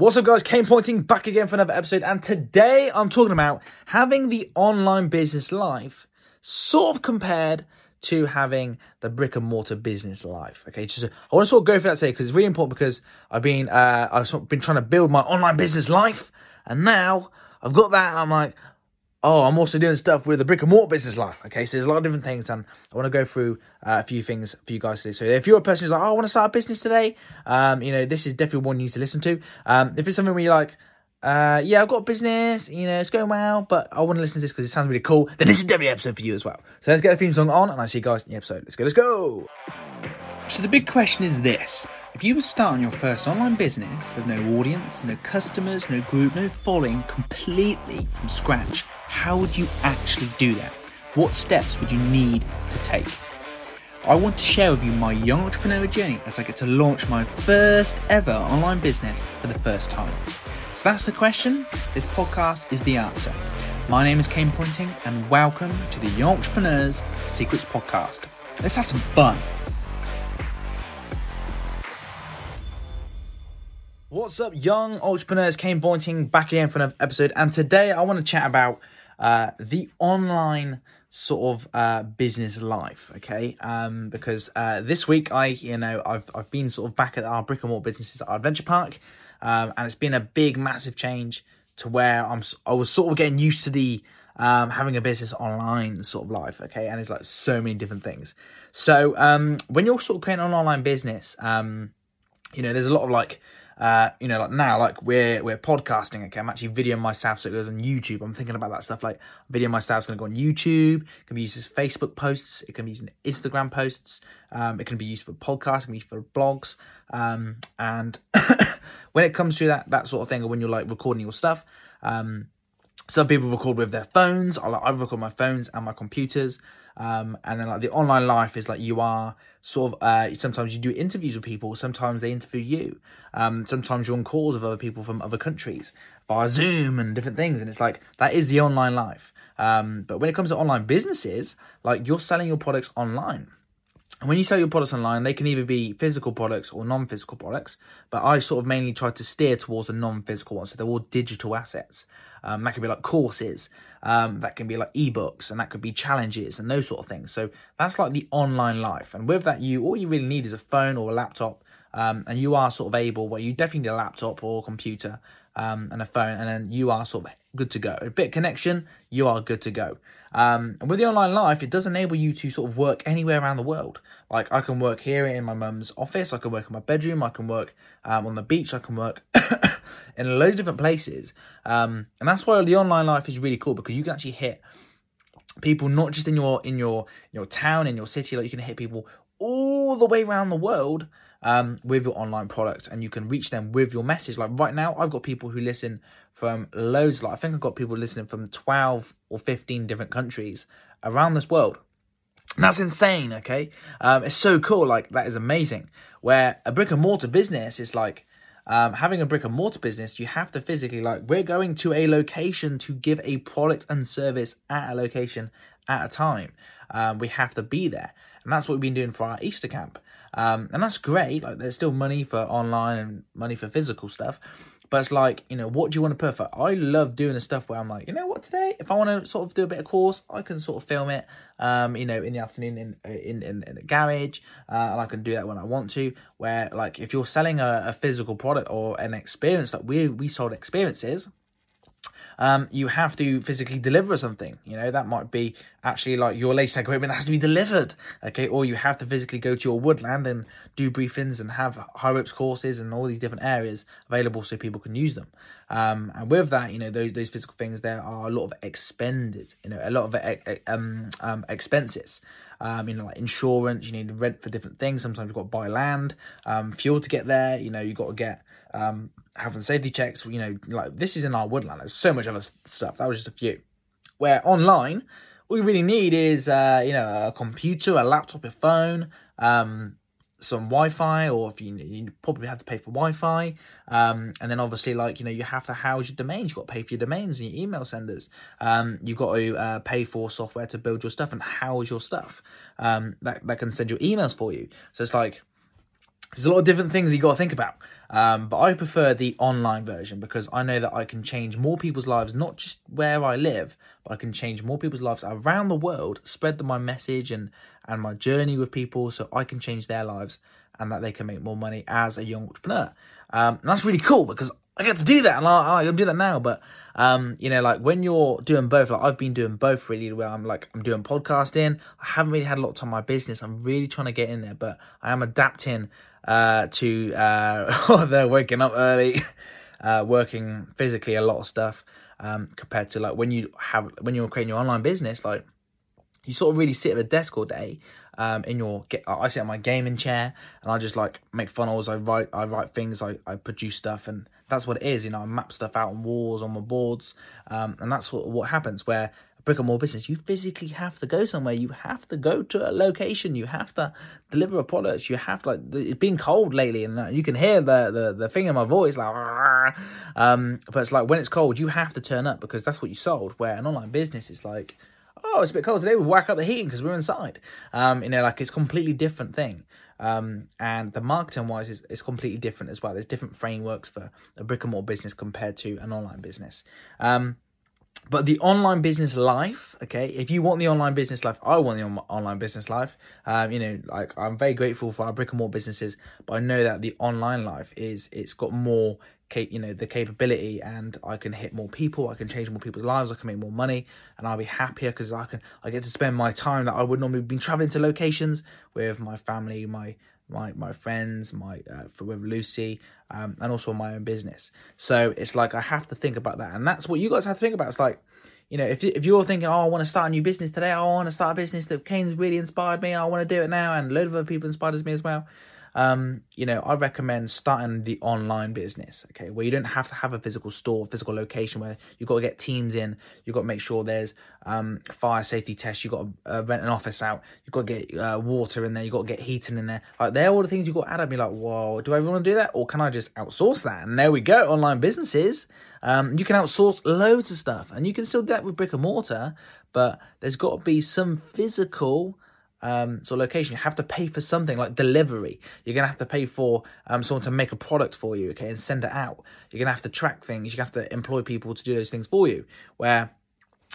What's up, guys? Kane Pointing back again for another episode, and today I'm talking about having the online business life sort of compared to having the brick and mortar business life. Okay, just I want to sort of go for that today because it's really important because I've been uh, I've been trying to build my online business life, and now I've got that. I'm like, oh, I'm also doing stuff with the brick and mortar business life. Okay, so there's a lot of different things, and I want to go through uh, a few things for you guys today. So if you're a person who's like, oh, I want to start a business today, um, you know, this is definitely one you need to listen to. Um, if it's something where you're like, uh, yeah, I've got a business, you know, it's going well, but I want to listen to this because it sounds really cool, then this is definitely an episode for you as well. So let's get the theme song on, and I'll see you guys in the episode. Let's go, let's go! So the big question is this. If you were starting your first online business with no audience, no customers, no group, no following, completely from scratch, how would you actually do that? What steps would you need to take? I want to share with you my young entrepreneur journey as I get to launch my first ever online business for the first time. So that's the question. This podcast is the answer. My name is Kane Pointing, and welcome to the Young Entrepreneurs Secrets Podcast. Let's have some fun. What's up, young entrepreneurs? Kane Pointing back again for another episode, and today I want to chat about uh, the online sort of uh, business life. Okay, um, because uh, this week I, you know, I've I've been sort of back at our brick and mortar businesses at our adventure park, um, and it's been a big, massive change to where I'm. I was sort of getting used to the um, having a business online sort of life. Okay, and it's like so many different things. So um, when you're sort of creating an online business, um, you know, there's a lot of like uh, you know, like now, like we're we're podcasting. Okay, I'm actually videoing myself, so it goes on YouTube. I'm thinking about that stuff. Like video myself is going to go on YouTube. It can be used as Facebook posts. It can be used in Instagram posts. Um, it can be used for podcasts. It can be used for blogs. Um, and when it comes to that that sort of thing, or when you're like recording your stuff, um, some people record with their phones. I, like, I record my phones and my computers. Um, and then like the online life is like you are sort of uh, sometimes you do interviews with people, sometimes they interview you, um, sometimes you're on calls with other people from other countries via Zoom and different things, and it's like that is the online life. Um, but when it comes to online businesses, like you're selling your products online. And when you sell your products online, they can either be physical products or non-physical products. But I sort of mainly try to steer towards the non-physical ones, so they're all digital assets. Um, that could be like courses, um, that can be like ebooks, and that could be challenges and those sort of things. So that's like the online life. And with that, you all you really need is a phone or a laptop, um, and you are sort of able. Well, you definitely need a laptop or computer um, and a phone, and then you are sort of good to go. A bit of connection, you are good to go. Um, and with the online life, it does enable you to sort of work anywhere around the world. Like I can work here in my mum's office, I can work in my bedroom, I can work um, on the beach, I can work in loads of different places. Um, and that's why the online life is really cool because you can actually hit people not just in your in your your town in your city like you can hit people all the way around the world um, with your online product and you can reach them with your message. Like right now i've got people who listen from loads like i think i've got people listening from 12 or 15 different countries around this world. And that's insane okay? Um, it's so cool like that is amazing. Where a brick and mortar business is like um, having a brick and mortar business, you have to physically like we're going to a location to give a product and service at a location at a time. Um, we have to be there, and that's what we've been doing for our Easter camp. Um, and that's great. Like there's still money for online and money for physical stuff, but it's like, you know, what do you want to put for? I love doing the stuff where I'm like, you know what, today, if I want to sort of do a bit of course, I can sort of film it, um, you know, in the afternoon in in, in, in the garage, uh, and I can do that when I want to. Where, like, if you're selling a, a physical product or an experience, like we, we sold experiences, um, you have to physically deliver something. You know, that might be actually like your lace equipment has to be delivered, okay? Or you have to physically go to your woodland and do briefings and have high ropes courses and all these different areas available so people can use them. Um, and with that, you know, those, those physical things, there are a lot of expended, you know, a lot of um, um, expenses. Um, you know, like insurance, you need rent for different things. Sometimes you've got to buy land, um, fuel to get there. You know, you've got to get um, having safety checks. You know, like this is in our woodland. There's so much other stuff. That was just a few. Where online, all you really need is uh, you know a computer, a laptop, a phone, um, some Wi-Fi, or if you you probably have to pay for Wi-Fi, um, and then obviously like you know you have to house your domains. You've got to pay for your domains and your email senders. Um, you've got to uh, pay for software to build your stuff and house your stuff. Um, that that can send your emails for you. So it's like there's a lot of different things you got to think about. Um, but I prefer the online version because I know that I can change more people's lives, not just where I live, but I can change more people's lives around the world, spread my message and and my journey with people, so I can change their lives and that they can make more money as a young entrepreneur. Um, and that's really cool because I get to do that, and I, I do that now. But um, you know, like when you're doing both, like I've been doing both really. Where I'm like I'm doing podcasting. I haven't really had a lot of time on my business. I'm really trying to get in there, but I am adapting uh, to uh, they're waking up early, uh, working physically a lot of stuff um, compared to like when you have when you're creating your online business, like you sort of really sit at a desk all day um, in your I sit on my gaming chair and I just like make funnels. I write I write things. I, I produce stuff and that's what it is. You know, I map stuff out on walls on my boards, um, and that's what what happens. Where brick and mortar business, you physically have to go somewhere. You have to go to a location. You have to deliver a product. You have to like it's been cold lately, and uh, you can hear the the, the thing in my voice like. Um, but it's like when it's cold, you have to turn up because that's what you sold. Where an online business is like oh, it's a bit cold today. We whack up the heating because we're inside. Um, you know, like it's completely different thing. Um, and the marketing wise is, is completely different as well. There's different frameworks for a brick and mortar business compared to an online business. Um, but the online business life, okay, if you want the online business life, I want the on- online business life. Um, you know, like I'm very grateful for our brick and mortar businesses, but I know that the online life is it's got more you know the capability and I can hit more people, I can change more people's lives, I can make more money, and I'll be happier because I can I get to spend my time that I would normally be traveling to locations with my family, my my my friends, my uh, for with Lucy, um, and also my own business. So it's like I have to think about that, and that's what you guys have to think about. It's like you know, if if you're thinking, oh, I want to start a new business today, oh, I want to start a business that Kane's really inspired me, I want to do it now, and a load of other people inspired me as well um, you know, I recommend starting the online business, okay, where you don't have to have a physical store, physical location where you've got to get teams in, you've got to make sure there's um, fire safety tests, you've got to uh, rent an office out, you've got to get uh, water in there, you've got to get heating in there. Like, they're all the things you've got to add up. You're like, whoa, do I want to do that? Or can I just outsource that? And there we go, online businesses. Um, you can outsource loads of stuff and you can still do that with brick and mortar, but there's got to be some physical um, so location, you have to pay for something like delivery. You're gonna have to pay for um, someone to make a product for you, okay, and send it out. You're gonna have to track things. You have to employ people to do those things for you. Where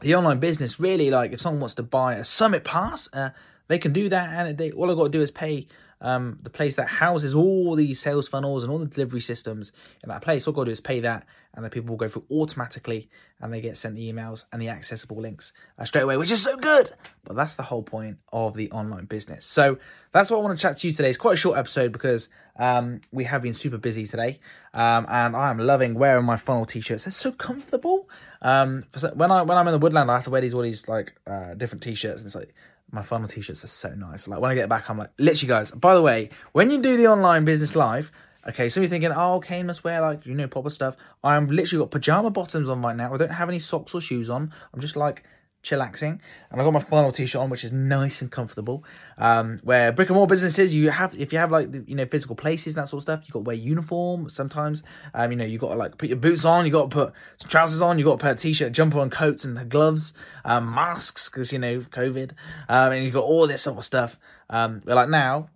the online business really, like, if someone wants to buy a summit pass, uh, they can do that, and they all I've got to do is pay um, the place that houses all these sales funnels and all the delivery systems in that place. All I've got to do is pay that, and the people will go through automatically, and they get sent the emails and the accessible links uh, straight away, which is so good. But that's the whole point of the online business. So that's what I want to chat to you today. It's quite a short episode because um, we have been super busy today, um, and I am loving wearing my funnel t-shirts. They're so comfortable. Um, when I when I'm in the woodland, I have to wear these all these like uh, different t-shirts, and it's like my funnel t-shirts are so nice. Like when I get back, I'm like, literally, guys. By the way, when you do the online business live, okay, so you're thinking, oh, Kane must wear like you know proper stuff. I'm literally got pajama bottoms on right now. I don't have any socks or shoes on. I'm just like chillaxing. And I got my final t-shirt on, which is nice and comfortable. Um, where brick and mortar businesses, you have if you have like you know physical places that sort of stuff, you got to wear uniform sometimes. Um, you know you got to like put your boots on, you got to put some trousers on, you got to put a t-shirt, jumper on, coats and gloves, um, masks because you know COVID, um, and you got all this sort of stuff. Um, but like now,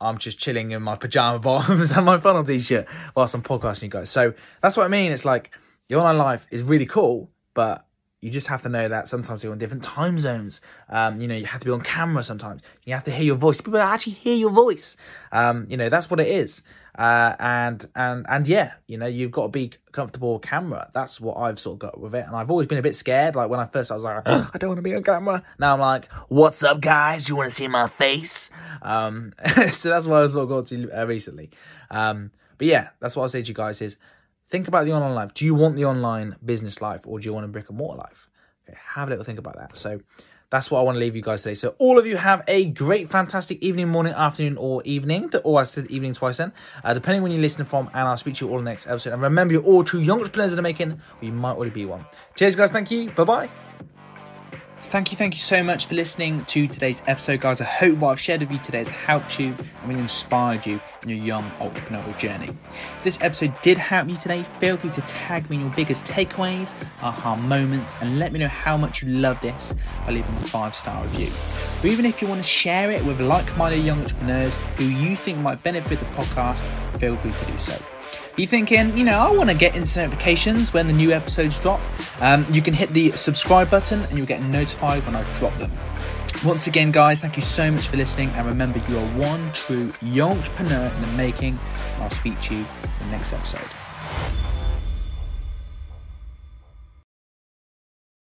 I'm just chilling in my pajama bottoms and my funnel t-shirt whilst I'm podcasting you guys. So that's what I mean. It's like your online life is really cool, but you just have to know that sometimes you're on different time zones. Um, you know, you have to be on camera sometimes. You have to hear your voice. People actually hear your voice. Um, you know, that's what it is. Uh, and and and yeah, you know, you've got to be comfortable with camera. That's what I've sort of got with it. And I've always been a bit scared. Like when I first, I was like, I don't want to be on camera. Now I'm like, what's up, guys? You want to see my face? Um, so that's what I sort of got to uh, recently. Um, but yeah, that's what I say to you guys is Think about the online life. Do you want the online business life or do you want a brick and mortar life? Okay, have a little think about that. So that's what I want to leave you guys today. So all of you have a great, fantastic evening, morning, afternoon, or evening. Or I said evening twice then, uh, depending on when you listen from. And I'll speak to you all next episode. And remember, you're all true young entrepreneurs in the making. We might already be one. Cheers, guys. Thank you. Bye bye. Thank you, thank you so much for listening to today's episode, guys. I hope what I've shared with you today has helped you and really inspired you in your young entrepreneurial journey. If this episode did help you today, feel free to tag me in your biggest takeaways, aha moments, and let me know how much you love this by leaving a five star review. or even if you want to share it with like minded young entrepreneurs who you think might benefit the podcast, feel free to do so. You thinking, you know, I want to get instant notifications when the new episodes drop? Um, you can hit the subscribe button and you'll get notified when I drop them. Once again, guys, thank you so much for listening. And remember, you are one true entrepreneur in the making. And I'll speak to you in the next episode.